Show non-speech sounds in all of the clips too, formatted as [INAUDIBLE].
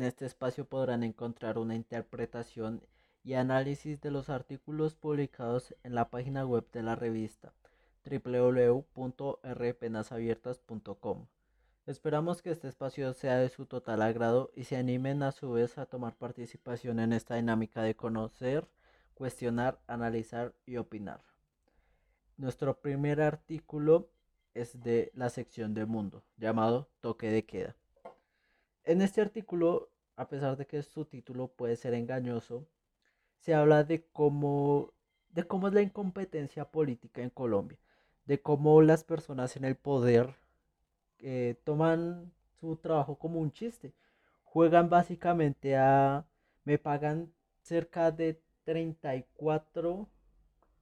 En este espacio podrán encontrar una interpretación y análisis de los artículos publicados en la página web de la revista www.rpenasabiertas.com. Esperamos que este espacio sea de su total agrado y se animen a su vez a tomar participación en esta dinámica de conocer, cuestionar, analizar y opinar. Nuestro primer artículo es de la sección de mundo, llamado Toque de Queda. En este artículo, a pesar de que su título puede ser engañoso, se habla de cómo, de cómo es la incompetencia política en Colombia, de cómo las personas en el poder eh, toman su trabajo como un chiste. Juegan básicamente a, me pagan cerca de 34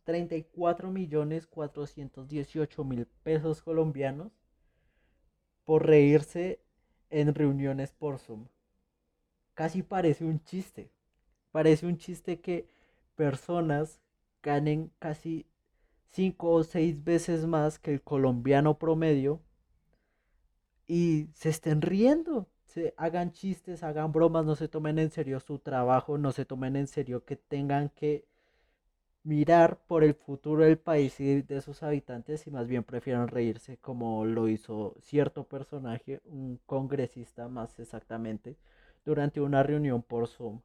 34 millones 418 mil pesos colombianos por reírse en reuniones por Zoom. Casi parece un chiste. Parece un chiste que personas ganen casi 5 o 6 veces más que el colombiano promedio y se estén riendo. Se hagan chistes, hagan bromas, no se tomen en serio su trabajo, no se tomen en serio que tengan que mirar por el futuro del país y de sus habitantes y más bien prefieren reírse como lo hizo cierto personaje, un congresista más exactamente, durante una reunión por Zoom.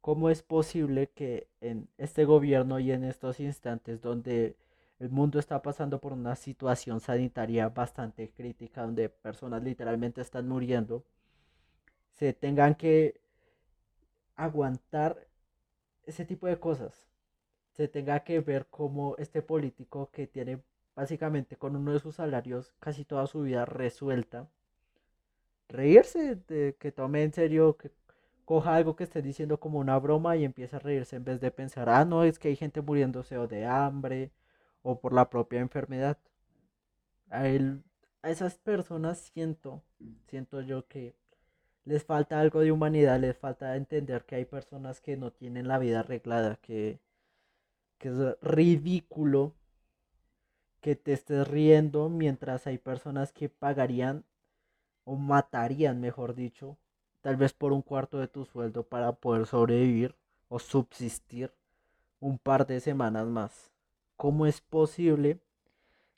¿Cómo es posible que en este gobierno y en estos instantes donde el mundo está pasando por una situación sanitaria bastante crítica, donde personas literalmente están muriendo, se tengan que aguantar ese tipo de cosas? se tenga que ver como este político que tiene básicamente con uno de sus salarios casi toda su vida resuelta, reírse, de que tome en serio, que coja algo que esté diciendo como una broma y empiece a reírse en vez de pensar, ah, no, es que hay gente muriéndose o de hambre o por la propia enfermedad. A, él, a esas personas siento, siento yo que les falta algo de humanidad, les falta entender que hay personas que no tienen la vida arreglada, que que es ridículo que te estés riendo mientras hay personas que pagarían o matarían, mejor dicho, tal vez por un cuarto de tu sueldo para poder sobrevivir o subsistir un par de semanas más. ¿Cómo es posible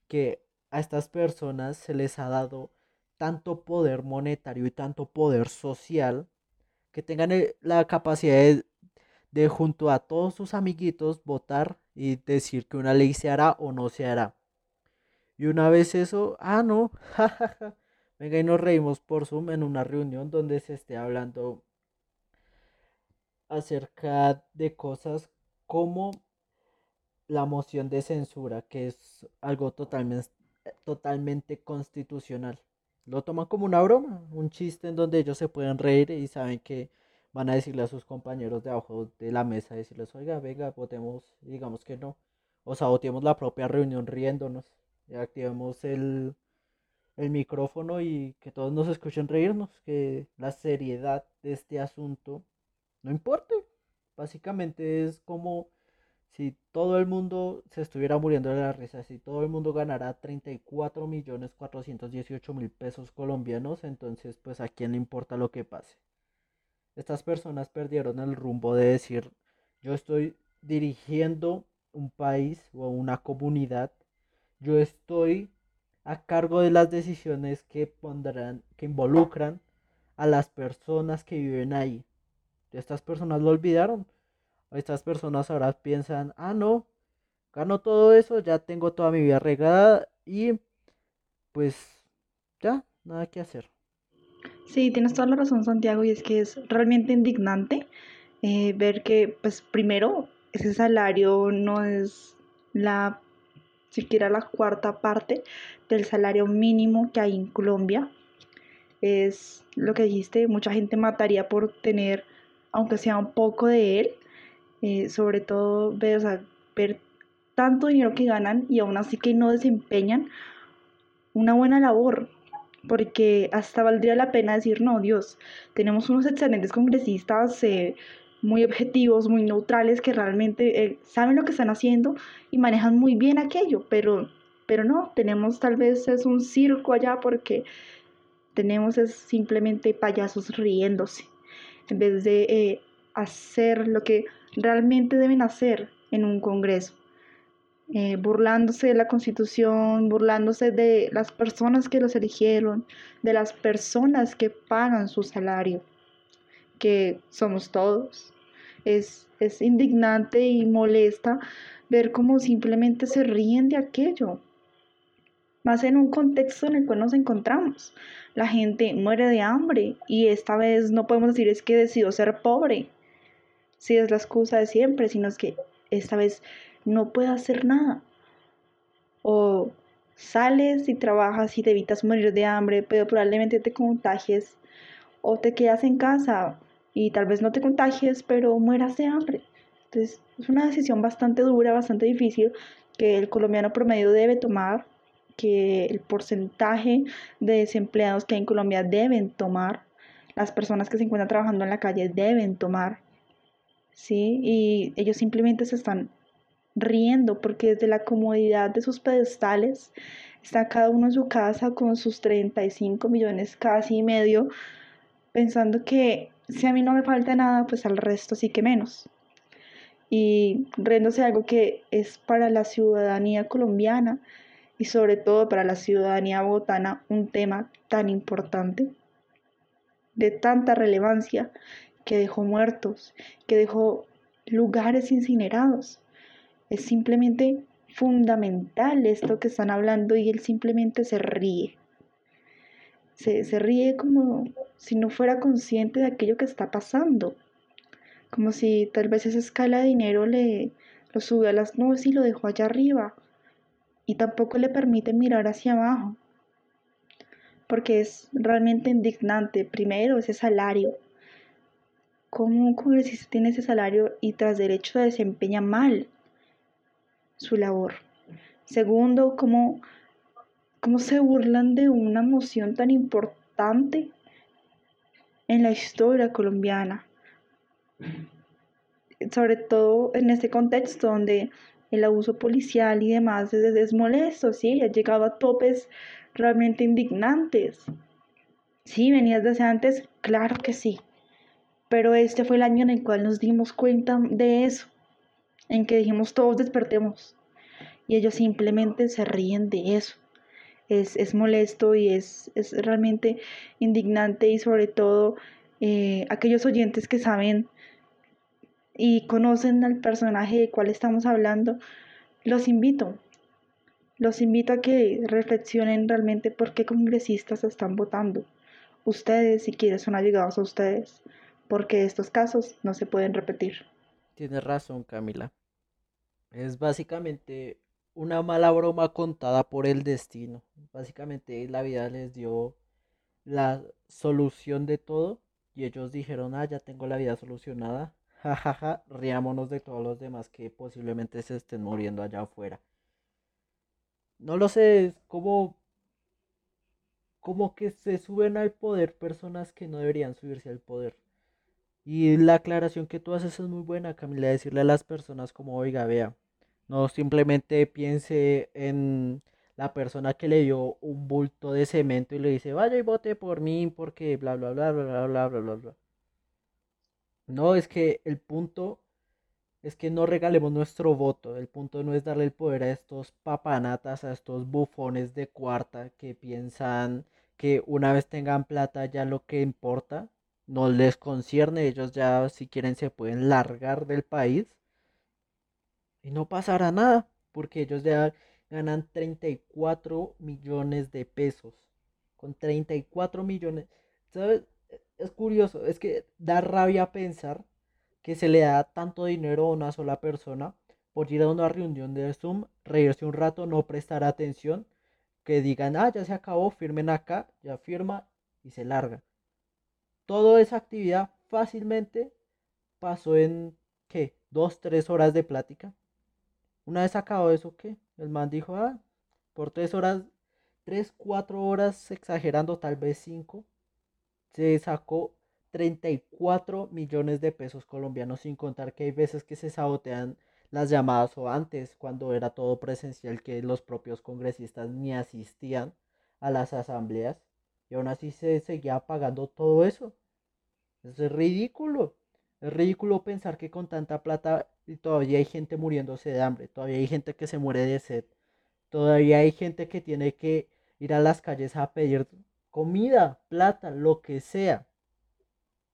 que a estas personas se les ha dado tanto poder monetario y tanto poder social que tengan la capacidad de de junto a todos sus amiguitos votar y decir que una ley se hará o no se hará. Y una vez eso, ah, no, [LAUGHS] jajaja, venga y nos reímos por Zoom en una reunión donde se esté hablando acerca de cosas como la moción de censura, que es algo totalmente, constitucional. Lo toman como una broma, un chiste en donde ellos se pueden reír y saben que van a decirle a sus compañeros de abajo de la mesa, decirles, oiga, venga, votemos, digamos que no. O saboteemos la propia reunión riéndonos. Y activemos el, el micrófono y que todos nos escuchen reírnos, que la seriedad de este asunto no importe. Básicamente es como si todo el mundo se estuviera muriendo de la risa, si todo el mundo ganara 34 millones 418 mil pesos colombianos, entonces pues a quién le importa lo que pase. Estas personas perdieron el rumbo de decir, yo estoy dirigiendo un país o una comunidad, yo estoy a cargo de las decisiones que pondrán, que involucran a las personas que viven ahí. Estas personas lo olvidaron. Estas personas ahora piensan, ah, no, gano todo eso, ya tengo toda mi vida arreglada y pues ya, nada que hacer. Sí, tienes toda la razón, Santiago, y es que es realmente indignante eh, ver que, pues, primero, ese salario no es la siquiera la cuarta parte del salario mínimo que hay en Colombia. Es lo que dijiste, mucha gente mataría por tener, aunque sea un poco de él, eh, sobre todo ver, ver tanto dinero que ganan y aún así que no desempeñan una buena labor porque hasta valdría la pena decir, no, Dios, tenemos unos excelentes congresistas eh, muy objetivos, muy neutrales, que realmente eh, saben lo que están haciendo y manejan muy bien aquello, pero, pero no, tenemos tal vez es un circo allá porque tenemos es simplemente payasos riéndose, en vez de eh, hacer lo que realmente deben hacer en un Congreso. Eh, burlándose de la constitución, burlándose de las personas que los eligieron, de las personas que pagan su salario, que somos todos. Es, es indignante y molesta ver cómo simplemente se ríen de aquello, más en un contexto en el cual nos encontramos. La gente muere de hambre y esta vez no podemos decir es que decidió ser pobre, si es la excusa de siempre, sino es que esta vez no puede hacer nada. O sales y trabajas y te evitas morir de hambre, pero probablemente te contagies. O te quedas en casa y tal vez no te contagies, pero mueras de hambre. Entonces es una decisión bastante dura, bastante difícil que el colombiano promedio debe tomar, que el porcentaje de desempleados que hay en Colombia deben tomar, las personas que se encuentran trabajando en la calle deben tomar, ¿sí? Y ellos simplemente se están riendo porque desde la comodidad de sus pedestales está cada uno en su casa con sus 35 millones casi y medio pensando que si a mí no me falta nada, pues al resto sí que menos. Y riéndose algo que es para la ciudadanía colombiana y sobre todo para la ciudadanía bogotana un tema tan importante, de tanta relevancia, que dejó muertos, que dejó lugares incinerados. Es simplemente fundamental esto que están hablando y él simplemente se ríe. Se, se, ríe como si no fuera consciente de aquello que está pasando. Como si tal vez esa escala de dinero le lo sube a las nubes y lo dejó allá arriba. Y tampoco le permite mirar hacia abajo. Porque es realmente indignante. Primero, ese salario. ¿Cómo un congresista tiene ese salario y tras derecho desempeña mal su labor? Segundo, ¿cómo, cómo se burlan de una moción tan importante en la historia colombiana? Sobre todo en este contexto donde el abuso policial y demás es, es molesto, ¿sí? Ha llegado a topes realmente indignantes. ¿Sí? ¿Venías desde antes? Claro que sí. Pero este fue el año en el cual nos dimos cuenta de eso, en que dijimos todos despertemos. Y ellos simplemente se ríen de eso. Es, es molesto y es, es, realmente indignante y sobre todo eh, aquellos oyentes que saben y conocen al personaje de cual estamos hablando, los invito. Los invito a que reflexionen realmente por qué congresistas están votando. Ustedes, si quieren, son allegados a ustedes porque estos casos no se pueden repetir. Tienes razón, Camila. Es básicamente una mala broma contada por el destino. Básicamente la vida les dio la solución de todo y ellos dijeron, ah, ya tengo la vida solucionada. [LAUGHS] Jajaja, ja, riámonos de todos los demás que posiblemente se estén muriendo allá afuera. No lo sé, es como como que se suben al poder personas que no deberían subirse al poder. Y la aclaración que tú haces es muy buena, Camila, decirle a las personas como, oiga, vea, no simplemente piense en la persona que le dio un bulto de cemento y le dice, vaya y vote por mí porque bla, bla, bla, bla, bla, bla, bla, bla, bla. No, es que el punto es que no regalemos nuestro voto. El punto no es darle el poder a estos papanatas, a estos bufones de cuarta que piensan que una vez tengan plata ya lo que importa no les concierne, ellos ya si quieren se pueden largar del país y no pasará nada, porque ellos ya ganan 34 millones de pesos. Con 34 millones, ¿sabes? Es curioso, es que da rabia pensar que se le da tanto dinero a una sola persona por ir a una reunión de Zoom, reírse un rato, no prestar atención, que digan, ah, ya se acabó, firmen acá, ya firma y se larga toda esa actividad fácilmente pasó en, ¿qué? Dos, tres horas de plática. Una vez acabó eso, ¿qué? El man dijo, ah, por tres horas, tres, cuatro horas, exagerando, tal vez cinco, se sacó 34 millones de pesos colombianos, sin contar que hay veces que se sabotean las llamadas o antes, cuando era todo presencial, que los propios congresistas ni asistían a las asambleas y aún así se seguía pagando todo eso. Eso es ridículo. Es ridículo pensar que con tanta plata todavía hay gente muriéndose de hambre, todavía hay gente que se muere de sed, todavía hay gente que tiene que ir a las calles a pedir comida, plata, lo que sea.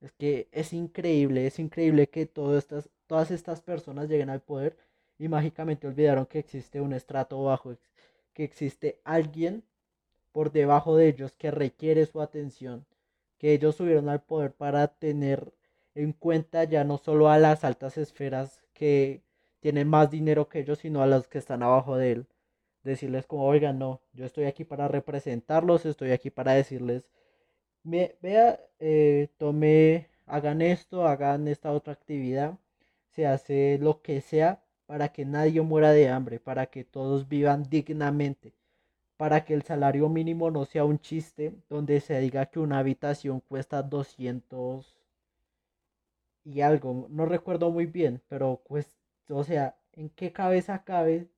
Es que es increíble, es increíble que todas estas, todas estas personas lleguen al poder y mágicamente olvidaron que existe un estrato bajo, que existe alguien por debajo de ellos que requiere su atención, que ellos subieron al poder para tener en cuenta ya no solo a las altas esferas que tienen más dinero que ellos, sino a los que están abajo de él. Decirles como, oigan, no, yo estoy aquí para representarlos, estoy aquí para decirles, vea, eh, tome, hagan esto, hagan esta otra actividad, se hace lo que sea para que nadie muera de hambre, para que todos vivan dignamente, para que el salario mínimo no sea un chiste donde se diga que una habitación cuesta 200 y algo, no recuerdo muy bien, pero pues, o sea, ¿en qué cabeza cabe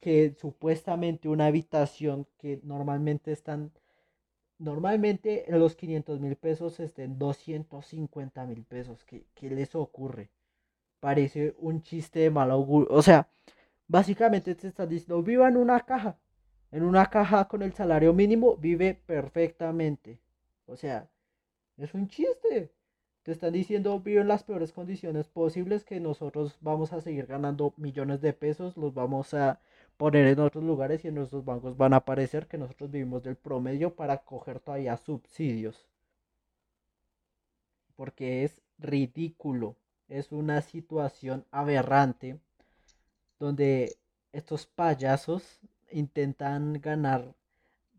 que supuestamente una habitación que normalmente están, normalmente en los 500 mil pesos estén 250 mil pesos? ¿Qué, ¿Qué les ocurre? Parece un chiste de mal augurio. O sea, básicamente te están diciendo, viva en una caja. En una caja con el salario mínimo vive perfectamente. O sea, es un chiste. Te están diciendo, vive en las peores condiciones posibles, que nosotros vamos a seguir ganando millones de pesos, los vamos a poner en otros lugares y en nuestros bancos van a aparecer que nosotros vivimos del promedio para coger todavía subsidios. Porque es ridículo, es una situación aberrante donde estos payasos intentan ganar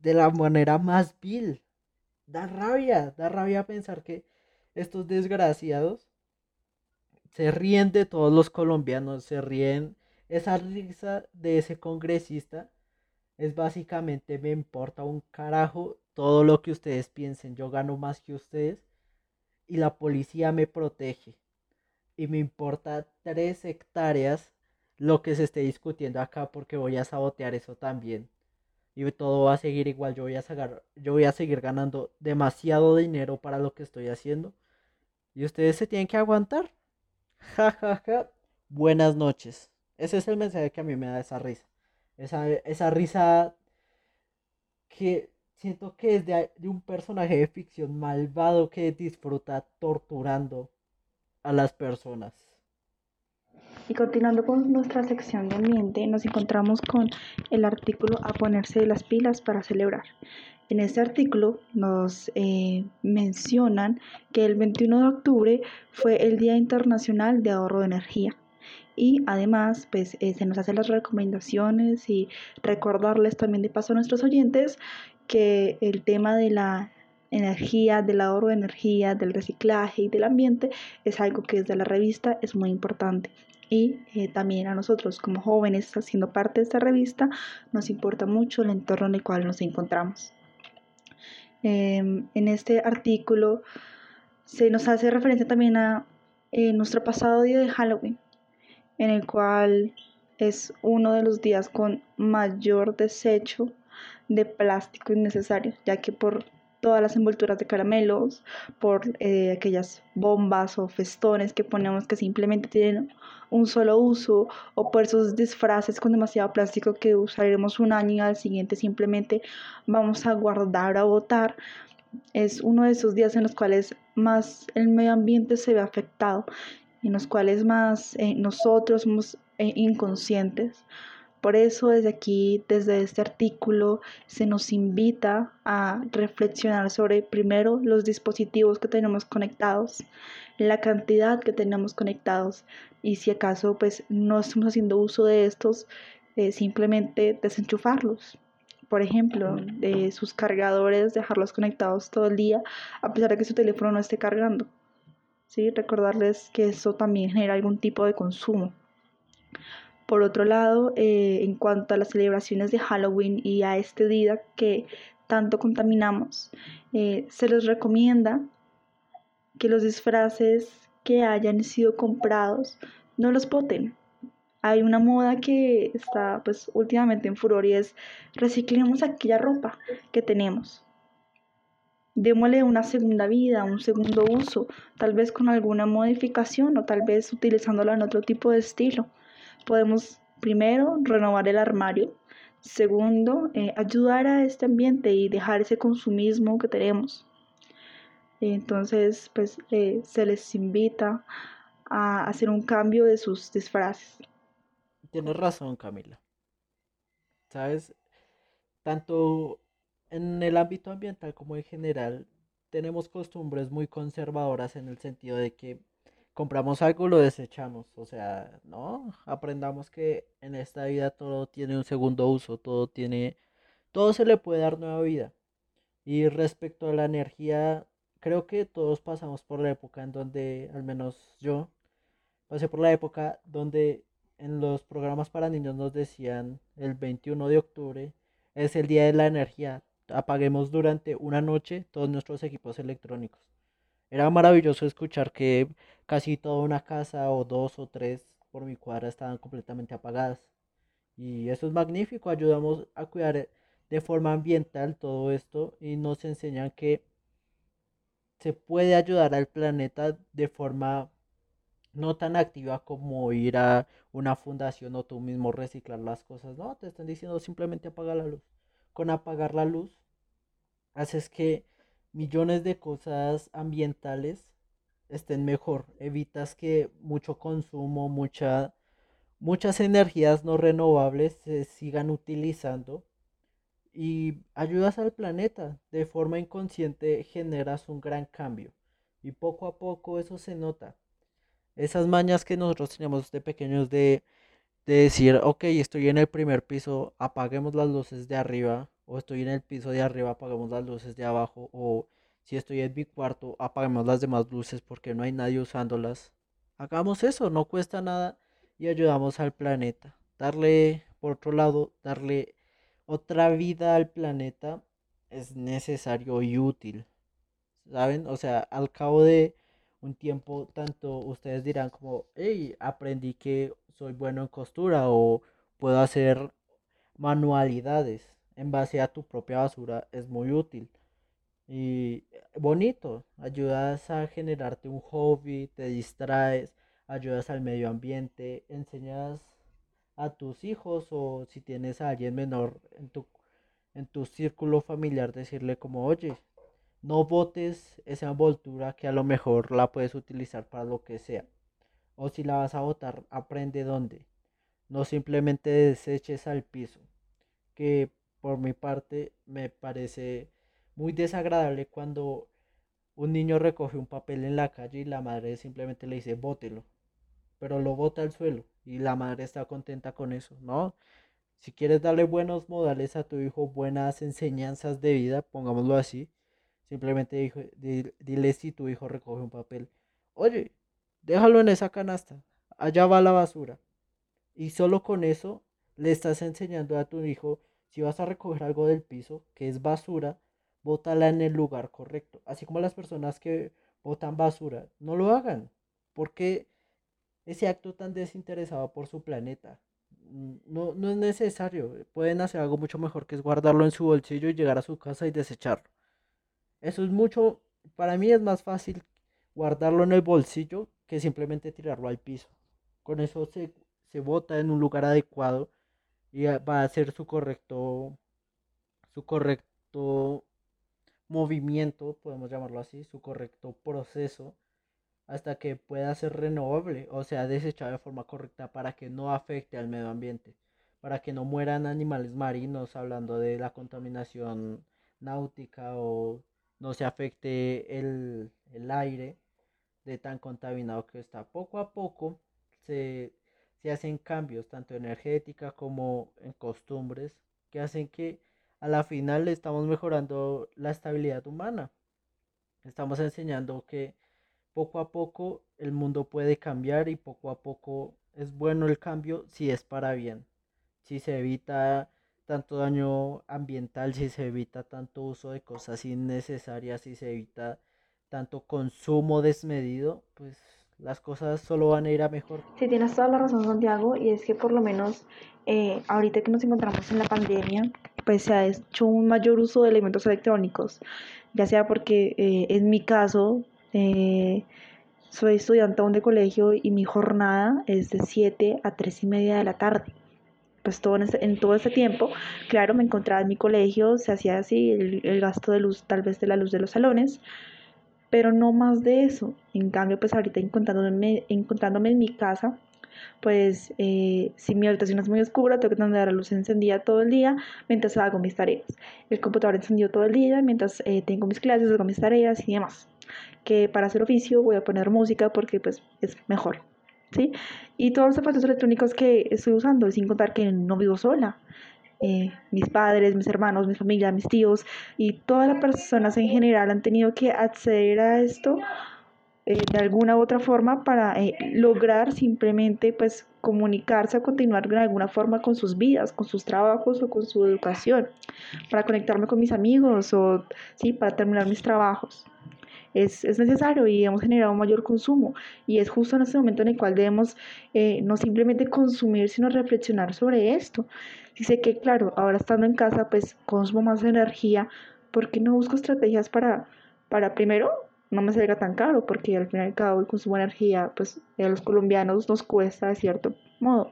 de la manera más vil. Da rabia, da rabia pensar que estos desgraciados se ríen de todos los colombianos, se ríen. Esa risa de ese congresista es básicamente me importa un carajo todo lo que ustedes piensen. Yo gano más que ustedes y la policía me protege. Y me importa tres hectáreas lo que se esté discutiendo acá porque voy a sabotear eso también. Y todo va a seguir igual. Yo voy a, sacar, yo voy a seguir ganando demasiado dinero para lo que estoy haciendo. Y ustedes se tienen que aguantar. [LAUGHS] Ja, ja, ja. Buenas noches. Ese es el mensaje que a mí me da esa risa. Esa, esa risa que siento que es de, de un personaje de ficción malvado que disfruta torturando a las personas. Y continuando con nuestra sección de ambiente, nos encontramos con el artículo A ponerse las pilas para celebrar. En este artículo nos eh, mencionan que el 21 de octubre fue el Día Internacional de Ahorro de Energía. Y además, pues eh, se nos hacen las recomendaciones y recordarles también de paso a nuestros oyentes que el tema de la energía, del ahorro de energía, del reciclaje y del ambiente es algo que desde la revista es muy importante. Y eh, también a nosotros como jóvenes haciendo parte de esta revista nos importa mucho el entorno en el cual nos encontramos. Em, en este artículo se nos hace referencia también a eh, nuestro pasado día de Halloween, en el cual es uno de los días con mayor desecho de plástico innecesario, ya que por todas las envolturas de caramelos, por eh, aquellas bombas o festones que ponemos que simplemente tienen un solo uso, o por esos disfraces con demasiado plástico que usaremos un año y al siguiente simplemente vamos a guardar o botar. Es uno de esos días en los cuales más el medio ambiente se ve afectado, en los cuales más eh, nosotros somos eh, inconscientes. Por eso desde aquí, desde este artículo, se nos invita a reflexionar sobre primero los dispositivos que tenemos conectados, la cantidad que tenemos conectados y si acaso pues no estamos haciendo uso de estos, eh, simplemente desenchufarlos. Por ejemplo, de sus cargadores, dejarlos conectados todo el día a pesar de que su teléfono no esté cargando. ¿Sí? Recordarles que eso también genera algún tipo de consumo. Por otro lado, eh, en cuanto a las celebraciones de Halloween y a este día que tanto contaminamos, eh, se les recomienda que los disfraces que hayan sido comprados no los boten. Hay una moda que está pues últimamente en furor y es reciclemos aquella ropa que tenemos. démosle una segunda vida, un segundo uso, tal vez con alguna modificación o tal vez utilizándola en otro tipo de estilo. Podemos primero renovar el armario, segundo eh, ayudar a este ambiente y dejar ese consumismo que tenemos. Entonces, pues eh, se les invita a hacer un cambio de sus disfraces. Tienes razón, Camila. ¿Sabes? Tanto en el ámbito ambiental como en general, tenemos costumbres muy conservadoras en el sentido de que compramos algo, lo desechamos. O sea, no, aprendamos que en esta vida todo tiene un segundo uso, todo tiene, todo se le puede dar nueva vida. Y respecto a la energía, creo que todos pasamos por la época en donde, al menos yo, pasé por la época donde en los programas para niños nos decían el 21 de octubre es el día de la energía, apaguemos durante una noche todos nuestros equipos electrónicos. Era maravilloso escuchar que casi toda una casa o dos o tres por mi cuadra estaban completamente apagadas. Y eso es magnífico, ayudamos a cuidar de forma ambiental todo esto y nos enseñan que se puede ayudar al planeta de forma no tan activa como ir a una fundación o tú mismo reciclar las cosas. No, te están diciendo simplemente apaga la luz. Con apagar la luz haces que millones de cosas ambientales estén mejor. Evitas que mucho consumo, mucha, muchas energías no renovables se sigan utilizando y ayudas al planeta. De forma inconsciente generas un gran cambio y poco a poco eso se nota. Esas mañas que nosotros teníamos de pequeños de, de decir, ok, estoy en el primer piso, apaguemos las luces de arriba o estoy en el piso de arriba, apagamos las luces de abajo, o si estoy en mi cuarto, apagamos las demás luces porque no hay nadie usándolas. Hagamos eso, no cuesta nada y ayudamos al planeta. Darle, por otro lado, darle otra vida al planeta es necesario y útil. ¿Saben? O sea, al cabo de un tiempo, tanto ustedes dirán como, hey, aprendí que soy bueno en costura o puedo hacer manualidades en base a tu propia basura es muy útil. Y bonito, ayudas a generarte un hobby, te distraes, ayudas al medio ambiente, enseñas a tus hijos o si tienes a alguien menor en tu, en tu círculo familiar, decirle como, oye, no botes esa envoltura que a lo mejor la puedes utilizar para lo que sea. O si la vas a botar, aprende dónde. No simplemente deseches al piso. Que por mi parte, me parece muy desagradable cuando un niño recoge un papel en la calle y la madre simplemente le dice bótelo, pero lo bota al suelo y la madre está contenta con eso, ¿no? Si quieres darle buenos modales a tu hijo, buenas enseñanzas de vida, pongámoslo así, simplemente dile si tu hijo recoge un papel, oye, déjalo en esa canasta, allá va la basura. Y solo con eso le estás enseñando a tu hijo si vas a recoger algo del piso, que es basura, bótala en el lugar correcto. Así como las personas que botan basura, no lo hagan. Porque ese acto tan desinteresado por su planeta mm, no, no es necesario. Pueden hacer algo mucho mejor que es guardarlo en su bolsillo y llegar a su casa y desecharlo. Eso es mucho, para mí es más fácil guardarlo en el bolsillo que simplemente tirarlo al piso. Con eso se, se bota en un lugar adecuado y va a hacer su correcto su correcto movimiento, podemos llamarlo así, su correcto proceso hasta que pueda ser renovable, o sea, desechado de forma correcta para que no afecte al medio ambiente, para que no mueran animales marinos, hablando de la contaminación náutica o no se afecte el, el aire de tan contaminado que está. Poco a poco se se hacen cambios tanto energética como en costumbres que hacen que a la final estamos mejorando la estabilidad humana. Estamos enseñando que poco a poco el mundo puede cambiar y poco a poco es bueno el cambio si es para bien. Si se evita tanto daño ambiental, si se evita tanto uso de cosas innecesarias, si se evita tanto consumo desmedido, pues las cosas solo van a ir a mejor. Sí, tienes toda la razón, Santiago, y es que por lo menos eh, ahorita que nos encontramos en la pandemia, pues se ha hecho un mayor uso de elementos electrónicos, ya sea porque eh, en mi caso eh, soy estudiante aún de colegio y mi jornada es de 7 a 3 y media de la tarde. Pues todo en, este, todo ese tiempo, claro, me encontraba en mi colegio, se hacía así el, gasto de luz, tal vez de la luz de los salones, pero no más de eso. En cambio, pues ahorita encontrándome, encontrándome en mi casa, pues eh, si mi habitación es muy oscura, tengo que tener la luz encendida todo el día mientras hago mis tareas. El computador encendido todo el día mientras eh, tengo mis clases, hago mis tareas y demás. Que para hacer oficio voy a poner música porque pues es mejor. ¿Sí? Y todos los zapatos electrónicos que estoy usando, sin contar que no vivo sola. Eh, mis padres, mis hermanos, mi familia, mis tíos y todas las personas en general han tenido que acceder a esto eh, de alguna u otra forma para eh, lograr simplemente pues comunicarse o continuar de alguna forma con sus vidas, con sus trabajos o con su educación, para conectarme con mis amigos o sí, para terminar mis trabajos. Es, es, necesario y hemos generado mayor consumo. Y es justo en este momento en el cual debemos eh, no simplemente consumir, sino reflexionar sobre esto. Dice que, claro, ahora estando en casa, pues consumo más energía, porque no busco estrategias para, para primero no me salga tan caro, porque al final y al cabo consumo energía, pues a los colombianos nos cuesta de cierto modo.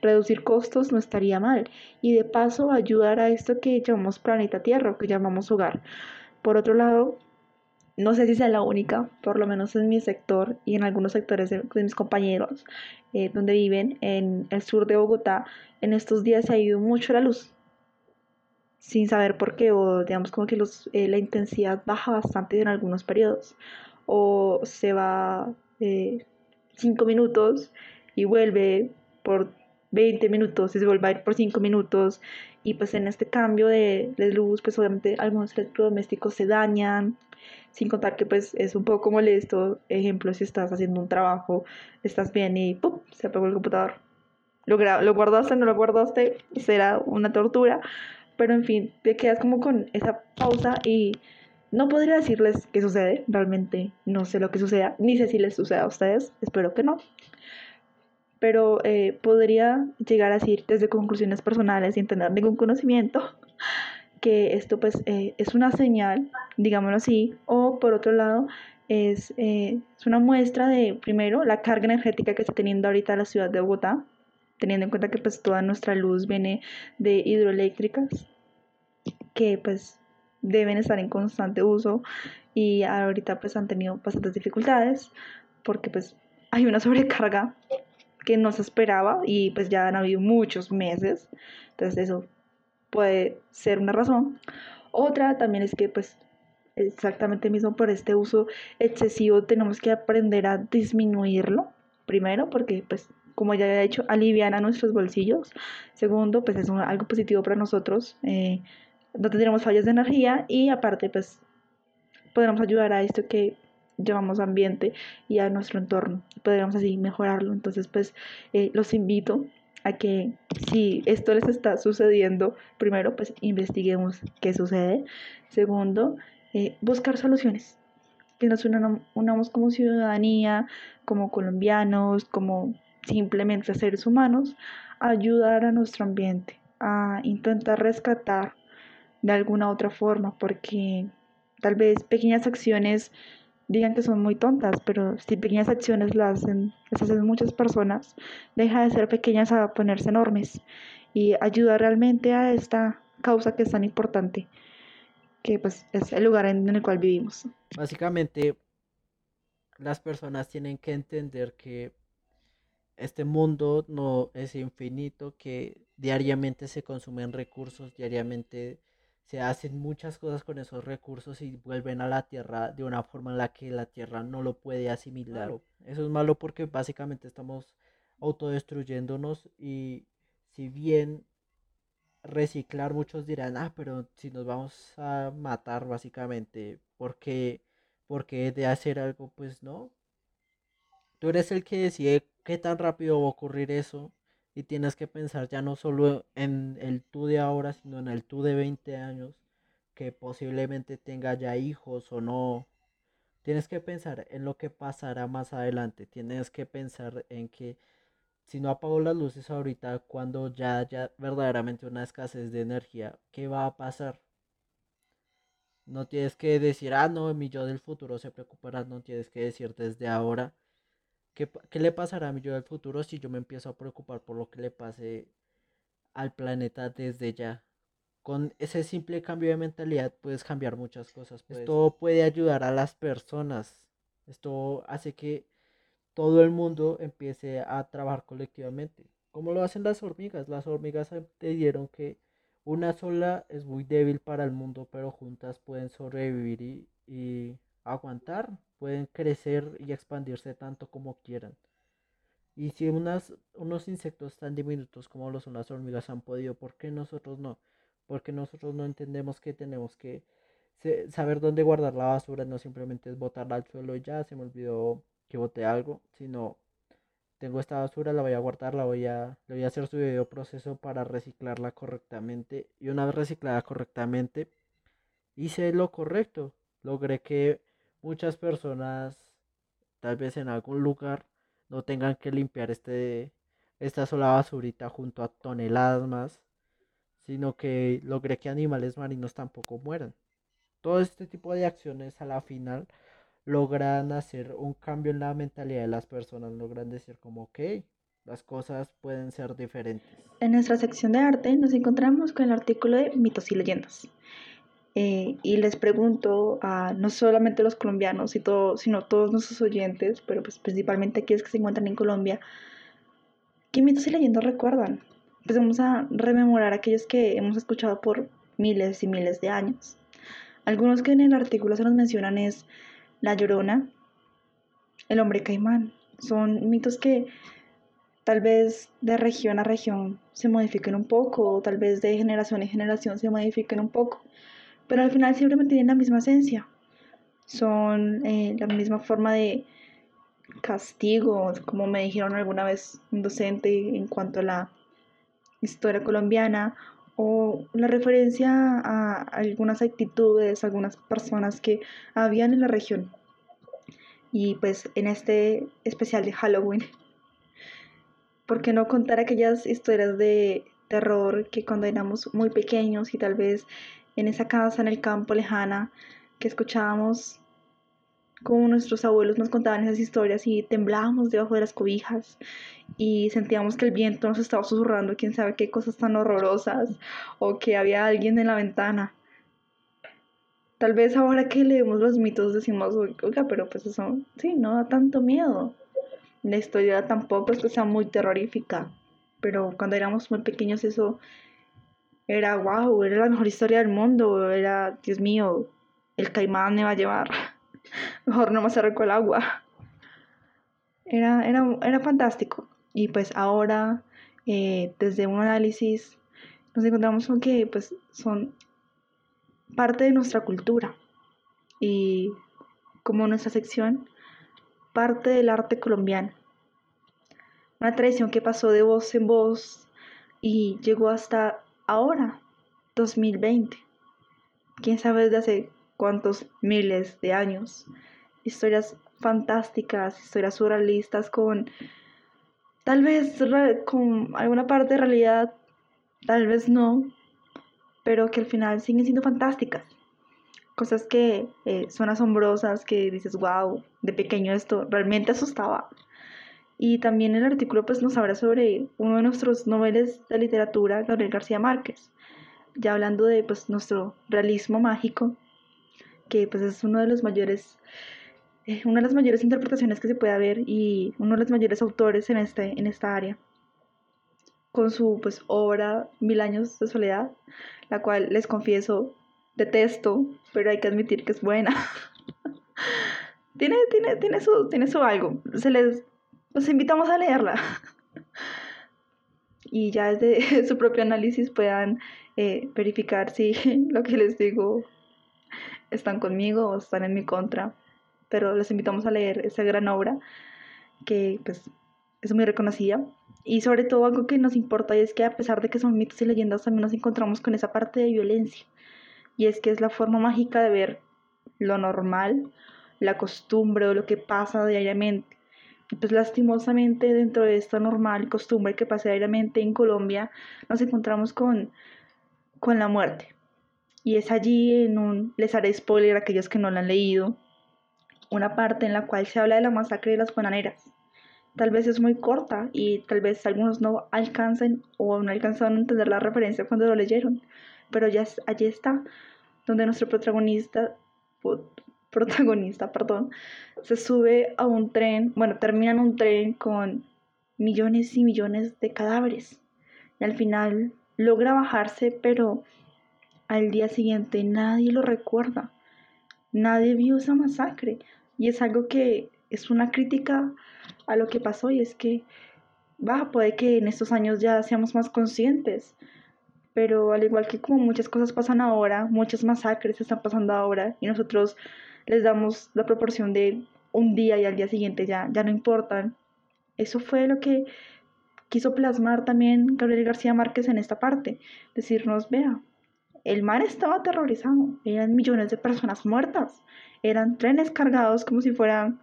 Reducir costos no estaría mal y de paso ayudar a esto que llamamos planeta Tierra que llamamos hogar. Por otro lado, no sé si sea la única, por lo menos en mi sector y en algunos sectores de, mis compañeros eh, donde viven en el sur de Bogotá, en estos días se ha ido mucho la luz. Sin saber por qué, o digamos como que los, eh, la intensidad baja bastante en algunos periodos, o se va eh, 5 minutos y vuelve por 20 minutos y se vuelve a ir por 5 minutos, y pues en este cambio de, de, luz, pues obviamente algunos electrodomésticos se dañan, sin contar que pues es un poco molesto, ejemplo, si estás haciendo un trabajo, estás bien y ¡pum! se apagó el computador. Lo, lo guardaste, no lo guardaste, será una tortura, pero en fin, te quedas como con esa pausa y no podría decirles qué sucede, realmente no sé lo que suceda, ni sé si les sucede a ustedes, espero que no. Pero eh, podría llegar a decir desde conclusiones personales sin tener ningún conocimiento que esto pues eh, es una señal, digámoslo así, o por otro lado es, eh, es una muestra de, primero, la carga energética que está teniendo ahorita la ciudad de Bogotá, teniendo en cuenta que pues toda nuestra luz viene de hidroeléctricas que pues deben estar en constante uso y ahorita pues han tenido bastantes dificultades porque pues hay una sobrecarga que no se esperaba y pues ya han habido muchos meses. Entonces eso puede ser una razón otra también es que pues exactamente mismo por este uso excesivo tenemos que aprender a disminuirlo primero porque pues como ya he dicho, alivian a nuestros bolsillos. Segundo, pues es algo positivo para nosotros. Eh, no tendremos fallas de energía y aparte, pues podremos ayudar a esto que llamamos ambiente y a nuestro entorno. Podremos así mejorarlo. Entonces, pues eh, los invito a que si esto les está sucediendo, primero, pues investiguemos qué sucede. Segundo, eh, buscar soluciones. Que nos unamos como ciudadanía, como colombianos, como simplemente seres humanos, ayudar a nuestro ambiente, a intentar rescatar de alguna otra forma, porque tal vez pequeñas acciones digan que son muy tontas, pero si pequeñas acciones las hacen, las hacen muchas personas, deja de ser pequeñas a ponerse enormes y ayuda realmente a esta causa que es tan importante, que pues es el lugar en el cual vivimos. Básicamente, las personas tienen que entender que este mundo no es infinito, que diariamente se consumen recursos, diariamente se hacen muchas cosas con esos recursos y vuelven a la tierra de una forma en la que la tierra no lo puede asimilar. Eso es malo porque básicamente estamos autodestruyéndonos y si bien reciclar muchos dirán, ah, pero si nos vamos a matar básicamente, porque porque de hacer algo, pues no. Tú eres el que decide qué tan rápido va a ocurrir eso y tienes que pensar ya no solo en el tú de ahora, sino en el tú de 20 años, que posiblemente tenga ya hijos o no. Tienes que pensar en lo que pasará más adelante, tienes que pensar en que si no apago las luces ahorita, cuando ya haya verdaderamente una escasez de energía, ¿qué va a pasar? No tienes que decir, ah, no, mi yo del futuro se preocupará, no tienes que decir desde ahora. ¿Qué, ¿Qué le pasará a mi yo del futuro si yo me empiezo a preocupar por lo que le pase al planeta desde ya? Con ese simple cambio de mentalidad puedes cambiar muchas cosas. Pues. Esto puede ayudar a las personas. Esto hace que todo el mundo empiece a trabajar colectivamente. Como lo hacen las hormigas. Las hormigas entendieron que una sola es muy débil para el mundo, pero juntas pueden sobrevivir y, aguantar. Pueden crecer y expandirse tanto como quieran. Y si unas, unos insectos tan diminutos como lo son las hormigas han podido, ¿por qué nosotros no? Porque nosotros no entendemos que tenemos que saber dónde guardar la basura, no simplemente es botarla al suelo y ya, se me olvidó que bote algo, sino tengo esta basura, la voy a guardar, la voy a, le voy a hacer su video proceso para reciclarla correctamente. Y una vez reciclada correctamente, hice lo correcto. Logré que muchas personas, tal vez en algún lugar, no tengan que limpiar este, esta sola basurita junto a toneladas más, sino que logré que animales marinos tampoco mueran. Todo este tipo de acciones a la final logran hacer un cambio en la mentalidad de las personas, logran decir como, ok, las cosas pueden ser diferentes. En nuestra sección de arte nos encontramos con el artículo de mitos y leyendas. Eh, y les pregunto a no solamente los colombianos, y todo, sino todos nuestros oyentes, pero pues principalmente aquellos que se encuentran en Colombia, ¿qué mitos y leyendas recuerdan? Empecemos a rememorar aquellos que hemos escuchado por miles y miles de años. Algunos que en el artículo se nos mencionan es la Llorona, el hombre caimán. Son mitos que tal vez de región a región se modifiquen un poco, o tal vez de generación en generación se modifiquen un poco, pero al final siempre mantienen la misma esencia. Son eh, la misma forma de castigo, como me dijeron alguna vez un docente en cuanto a la historia colombiana, o la referencia a algunas actitudes, algunas personas que habían en la región. Y pues en este especial de Halloween, [LAUGHS] ¿por qué no contar aquellas historias de terror que cuando éramos muy pequeños y tal vez en esa casa en el campo lejana que escuchábamos como nuestros abuelos nos contaban esas historias y temblábamos debajo de las cobijas y sentíamos que el viento nos estaba susurrando quién sabe qué cosas tan horrorosas o que había alguien en la ventana. Tal vez ahora que leemos los mitos decimos, oiga, pero pues eso, sí, no da tanto miedo. La historia tampoco es que sea muy terrorífica, pero cuando éramos muy pequeños eso era wow, era la mejor historia del mundo, era, Dios mío, el caimán me va a llevar. [LAUGHS] Mejor no me acerco el agua. Era, era, era fantástico. Y pues ahora, eh, desde un análisis, nos encontramos con que pues, son parte de nuestra cultura. Y como nuestra sección, parte del arte colombiano. Una tradición que pasó de voz en voz y llegó hasta ahora, 2020. Quién sabe desde hace cuántos miles de años. Historias fantásticas, historias surrealistas con tal vez con alguna parte de realidad, tal vez no, pero que al final siguen siendo fantásticas. Cosas que eh, son asombrosas, que dices, wow, de pequeño esto realmente asustaba. Y también el artículo pues nos habla sobre uno de nuestros noveles de literatura, Gabriel García Márquez, ya hablando de pues nuestro realismo mágico que pues es uno de los mayores, eh, una de las mayores interpretaciones que se puede haber y uno de los mayores autores en, este, en esta área, con su pues obra Mil años de soledad, la cual les confieso detesto, pero hay que admitir que es buena. [LAUGHS] tiene, tiene, tiene, su, tiene su algo, se les, los invitamos a leerla. [LAUGHS] y ya desde [LAUGHS] su propio análisis puedan eh, verificar si [LAUGHS] lo que les digo están conmigo o están en mi contra, pero les invitamos a leer esa gran obra que pues es muy reconocida. Y sobre todo algo que nos importa es que a pesar de que son mitos y leyendas también nos encontramos con esa parte de violencia. Y es que es la forma mágica de ver lo normal, la costumbre o lo que pasa diariamente, pues lastimosamente dentro de esta normal costumbre que pasa diariamente en Colombia, nos encontramos con, con la muerte. Y es allí en un, les haré spoiler a aquellos que no lo han leído, una parte en la cual se habla de la masacre de las bananeras. Tal vez es muy corta y tal vez algunos no alcancen o no alcanzaron a entender la referencia cuando lo leyeron, pero ya allí está, donde nuestro protagonista protagonista, [LAUGHS] perdón, se sube a un tren, bueno, termina en un tren con millones y millones de cadáveres. Y al final logra bajarse, pero al día siguiente nadie lo recuerda. Nadie vio esa masacre. Y es algo que es una crítica a lo que pasó y es que, va, puede que en estos años ya seamos más conscientes. Pero al igual que como muchas cosas pasan ahora, muchas masacres están pasando ahora y nosotros les damos la proporción de un día y al día siguiente ya, ya no importan. Eso fue lo que quiso plasmar también Gabriel García Márquez en esta parte, decirnos, vea, el mar estaba aterrorizado, eran millones de personas muertas, eran trenes cargados como si fueran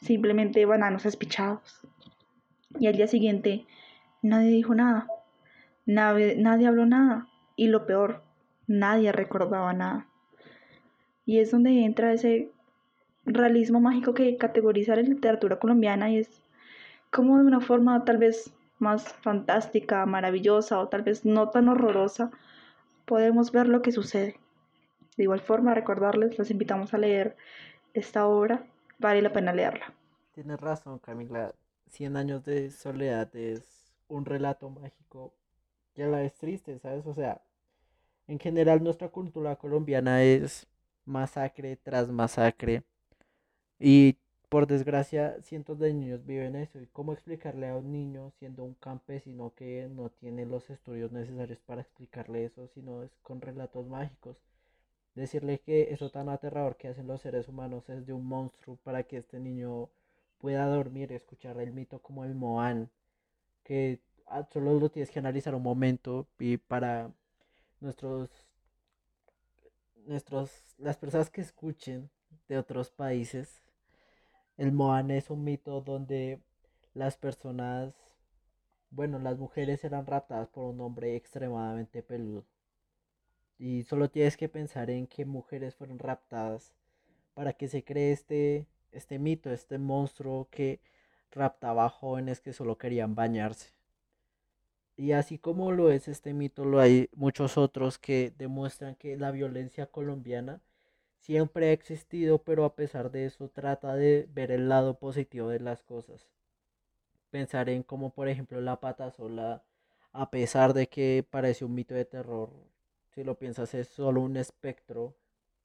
simplemente bananos espichados. Y al día siguiente nadie dijo nada, nadie, nadie habló nada, y lo peor, nadie recordaba nada. Y es donde entra ese realismo mágico que categoriza la literatura colombiana y es como de una forma tal vez más fantástica, maravillosa o tal vez no tan horrorosa, podemos ver lo que sucede. De igual forma, recordarles, los invitamos a leer esta obra, vale la pena leerla. Tienes razón, Camila. Cien años de soledad es un relato mágico que a la vez triste, ¿sabes? O sea, en general nuestra cultura colombiana es masacre tras masacre. Y por desgracia, cientos de niños viven eso. ¿Y cómo explicarle a un niño siendo un campesino que no tiene los estudios necesarios para explicarle eso, sino es con relatos mágicos? Decirle que eso tan aterrador que hacen los seres humanos es de un monstruo para que este niño pueda dormir y escuchar el mito como el Moan, que ah, solo lo tienes que analizar un momento y para nuestros nuestros, las personas que escuchen de otros países, el Moan es un mito donde las personas, bueno, las mujeres eran raptadas por un hombre extremadamente peludo. Y solo tienes que pensar en qué mujeres fueron raptadas para que se cree este, este mito, este monstruo que raptaba jóvenes que solo querían bañarse. Y así como lo es este mito, lo hay muchos otros que demuestran que la violencia colombiana siempre ha existido, pero a pesar de eso trata de ver el lado positivo de las cosas. Pensar en como por ejemplo la pata sola, a pesar de que parece un mito de terror, si lo piensas es solo un espectro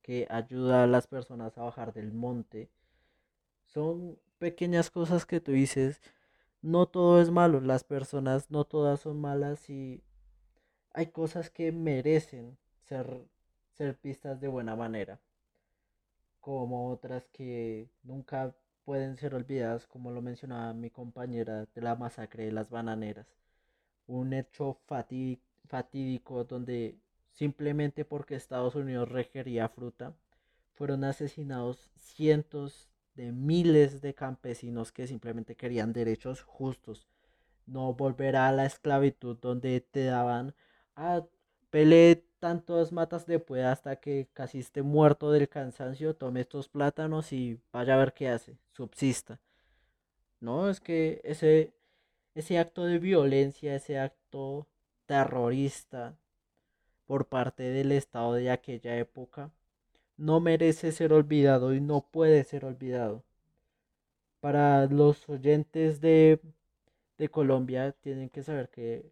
que ayuda a las personas a bajar del monte. Son pequeñas cosas que tú dices, no todo es malo, las personas no todas son malas y hay cosas que merecen ser, ser vistas de buena manera, como otras que nunca pueden ser olvidadas, como lo mencionaba mi compañera de la masacre de las bananeras, un hecho fatídico donde simplemente porque Estados Unidos requería fruta, fueron asesinados cientos de miles de campesinos que simplemente querían derechos justos. No volver a la esclavitud donde te daban a pele tantos matas de pueda hasta que casi esté muerto del cansancio, tome estos plátanos y vaya a ver qué hace, subsista. No, es que ese, ese acto de violencia, ese acto terrorista por parte del Estado de aquella época, no merece ser olvidado y no puede ser olvidado. Para los oyentes de, Colombia tienen que saber que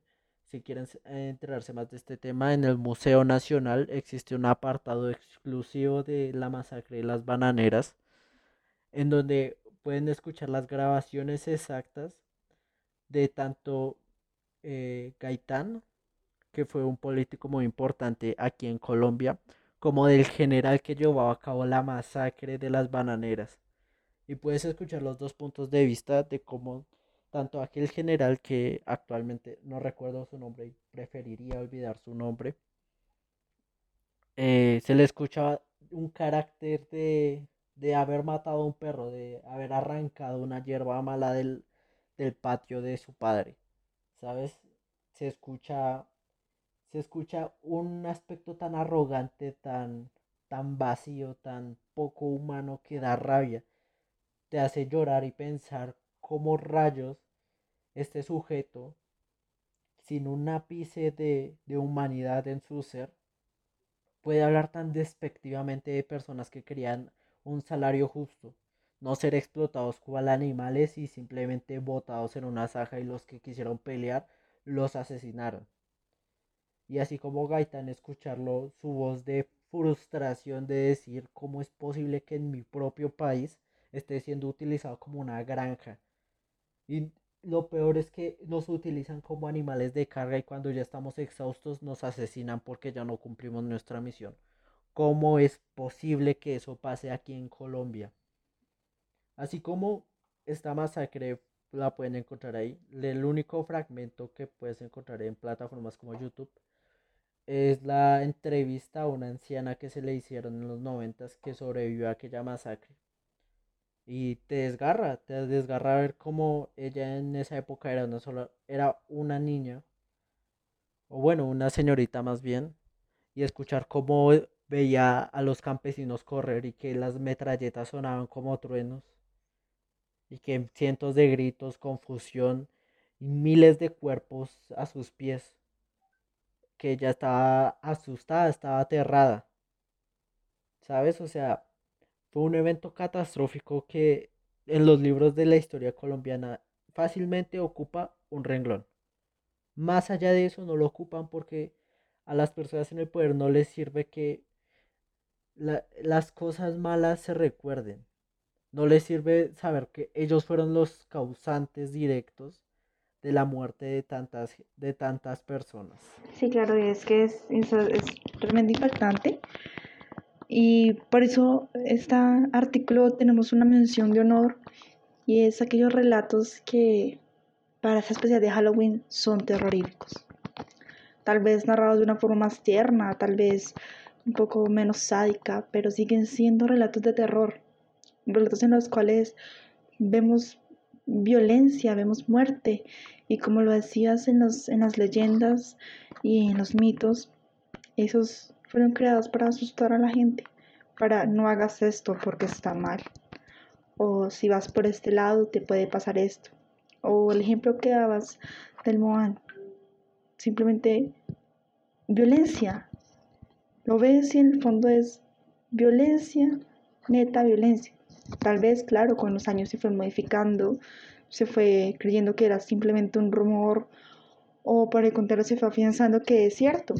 si quieren enterarse más de este tema, en el Museo Nacional existe un apartado exclusivo de la masacre de las bananeras, en donde pueden escuchar las grabaciones exactas de tanto eh, Gaitán, que fue un político muy importante aquí en Colombia, como del general que llevaba a cabo la masacre de las bananeras. Y puedes escuchar los dos puntos de vista de cómo tanto aquel general que actualmente no recuerdo su nombre y preferiría olvidar su nombre, eh, se le escuchaba un carácter de, de haber matado a un perro, de haber arrancado una hierba mala del, del patio de su padre. ¿Sabes? Se escucha se escucha un aspecto tan arrogante, tan tan vacío, tan poco humano que da rabia. Te hace llorar y pensar cómo rayos este sujeto, sin un ápice de, de humanidad en su ser, puede hablar tan despectivamente de personas que querían un salario justo, no ser explotados como animales y simplemente botados en una zaja y los que quisieron pelear los asesinaron. Y así como Gaitán escucharlo, su voz de frustración de decir cómo es posible que en mi propio país esté siendo utilizado como una granja. Y lo peor es que nos utilizan como animales de carga y cuando ya estamos exhaustos nos asesinan porque ya no cumplimos nuestra misión. ¿Cómo es posible que eso pase aquí en Colombia? Así como esta masacre la pueden encontrar ahí, el único fragmento que puedes encontrar en plataformas como YouTube es la entrevista a una anciana que se le hicieron en los noventas que sobrevivió a aquella masacre. Y te desgarra, te desgarra ver cómo ella en esa época era una sola, era una niña, o bueno, una señorita más bien, y escuchar cómo veía a los campesinos correr y que las metralletas sonaban como truenos, y que cientos de gritos, confusión y miles de cuerpos a sus pies que ella estaba asustada, estaba aterrada. ¿Sabes? O sea, fue un evento catastrófico que en los libros de la historia colombiana fácilmente ocupa un renglón. Más allá de eso no lo ocupan porque a las personas en el poder no les sirve que las cosas malas se recuerden. No les sirve saber que ellos fueron los causantes directos de la muerte de tantas, de tantas personas. Sí, claro, es que es, es, realmente impactante. Y por eso este artículo tenemos una mención de honor y es aquellos relatos que para esa especie de Halloween son terroríficos. Tal vez narrados de una forma más tierna, tal vez un poco menos sádica, pero siguen siendo relatos de terror. Relatos en los cuales vemos violencia, vemos muerte. Y como lo decías en, los, en las leyendas y en los mitos, esos fueron creados para asustar a la gente, para no hagas esto porque está mal. O si vas por este lado te puede pasar esto. O el ejemplo que dabas del Moan. Simplemente violencia. Lo ves y en el fondo es violencia, neta violencia. Tal vez, claro, con los años se fue modificando, se fue creyendo que era simplemente un rumor o para el se fue afianzando que es cierto.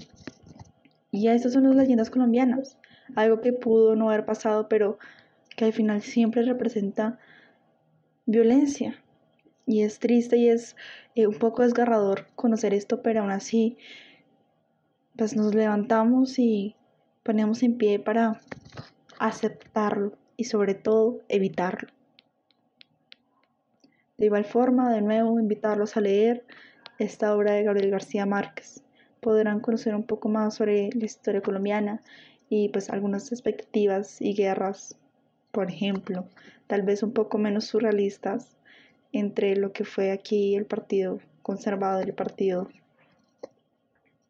Y estas son las leyendas colombianas, algo que pudo no haber pasado, pero que al final siempre representa violencia. Y es triste y es eh, un poco desgarrador conocer esto, pero aún así, pues nos levantamos y ponemos en pie para aceptarlo y sobre todo evitarlo. De igual forma, de nuevo, invitarlos a leer esta obra de Gabriel García Márquez. Podrán conocer un poco más sobre la historia colombiana y pues algunas expectativas y guerras, por ejemplo, tal vez un poco menos surrealistas entre lo que fue aquí el partido conservador y el partido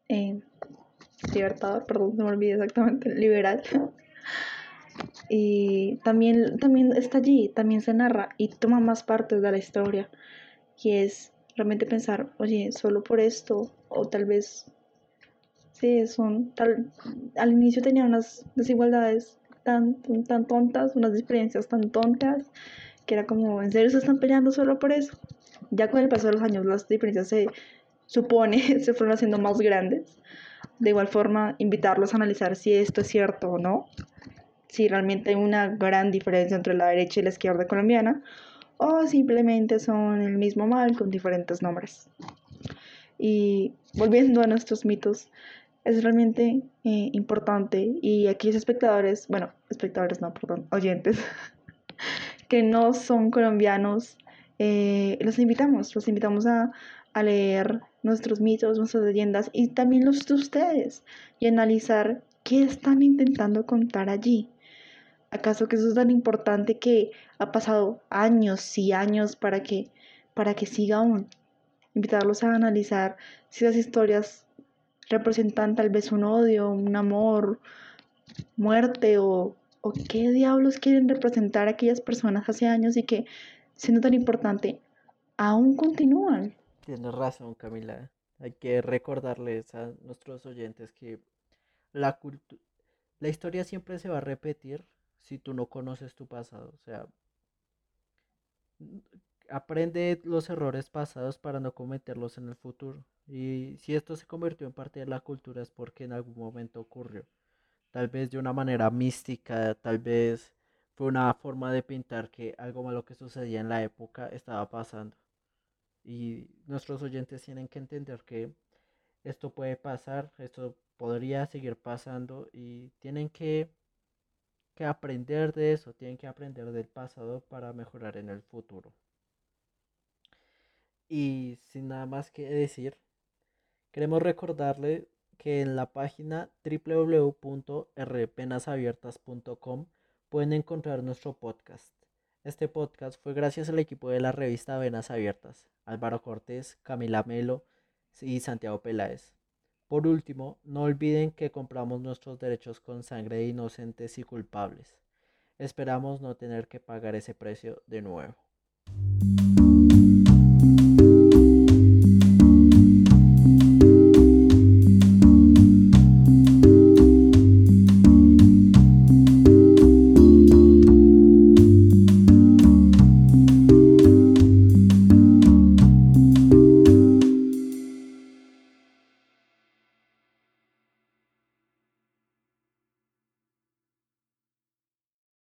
eh, libertador, perdón, no me olvidé exactamente, [LAUGHS] liberal. Y también, también está allí, también se narra y toma más partes de la historia. Y es realmente pensar, oye, solo por esto, o tal vez, sí, son, tal, al inicio tenía unas desigualdades tan, tan tontas, unas diferencias tan tontas, que era como, ¿en serio se están peleando solo por eso? Ya con el paso de los años las diferencias se supone [LAUGHS] se fueron haciendo más grandes. De igual forma, invitarlos a analizar si esto es cierto o no, si realmente hay una gran diferencia entre la derecha y la izquierda colombiana o simplemente son el mismo mal con diferentes nombres. Y volviendo a nuestros mitos, es realmente eh, importante y aquellos espectadores, bueno, espectadores no, perdón, oyentes, [LAUGHS] que no son colombianos, eh, los invitamos, los invitamos a, a leer nuestros mitos, nuestras leyendas y también los de ustedes y analizar qué están intentando contar allí ¿Acaso que eso es tan importante que ha pasado años y años para que, para que siga aún? Invitarlos a analizar si las historias representan tal vez un odio, un amor, muerte o, o qué diablos quieren representar aquellas personas hace años y que, siendo tan importante, aún continúan. Tienes razón, Camila. Hay que recordarles a nuestros oyentes que la, la historia siempre se va a repetir si tú no conoces tu pasado. O sea, aprende los errores pasados para no cometerlos en el futuro. Y si esto se convirtió en parte de la cultura es porque en algún momento ocurrió. Tal vez de una manera mística, tal vez fue una forma de pintar que algo malo que sucedía en la época estaba pasando. Y nuestros oyentes tienen que entender que esto puede pasar, esto podría seguir pasando y tienen que, que aprender de eso, tienen que aprender del pasado para mejorar en el futuro. Y sin nada más que decir, queremos recordarle que en la página www.rpenasabiertas.com pueden encontrar nuestro podcast. Este podcast fue gracias al equipo de la revista Venas Abiertas, Álvaro Cortés, Camila Melo y Santiago Peláez. Por último, no olviden que compramos nuestros derechos con sangre de inocentes y culpables. Esperamos no tener que pagar ese precio de nuevo.